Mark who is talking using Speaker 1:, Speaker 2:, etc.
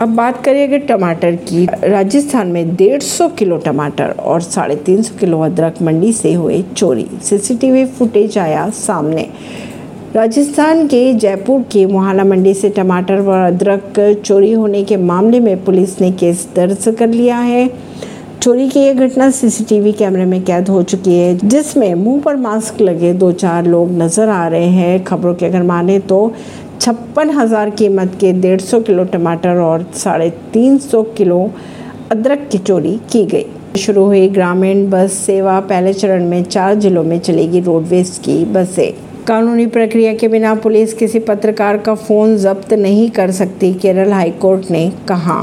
Speaker 1: अब बात करें अगर टमाटर की। राजस्थान में 150 किलो टमाटर और साढ़े तीन किलो अदरक मंडी से हुए चोरी। सीसीटीवी फुटेज आया सामने। राजस्थान के जयपुर के मुहाना मंडी से टमाटर व अदरक चोरी होने के मामले में पुलिस ने केस दर्ज कर लिया है। चोरी की यह घटना सीसीटीवी कैमरे में कैद हो चुकी है, जिसमें मुँह पर मास्क लगे दो चार लोग नज़र आ रहे हैं। खबरों के अगर माने तो छप्पन हज़ार कीमत के डेढ़ सौ किलो टमाटर और साढ़े तीन सौ किलो अदरक की चोरी की गई। शुरू हुई ग्रामीण बस सेवा, पहले चरण में चार जिलों में चलेगी रोडवेज़ की बसें। कानूनी प्रक्रिया के बिना पुलिस किसी पत्रकार का फ़ोन जब्त नहीं कर सकती, केरल हाईकोर्ट ने कहा।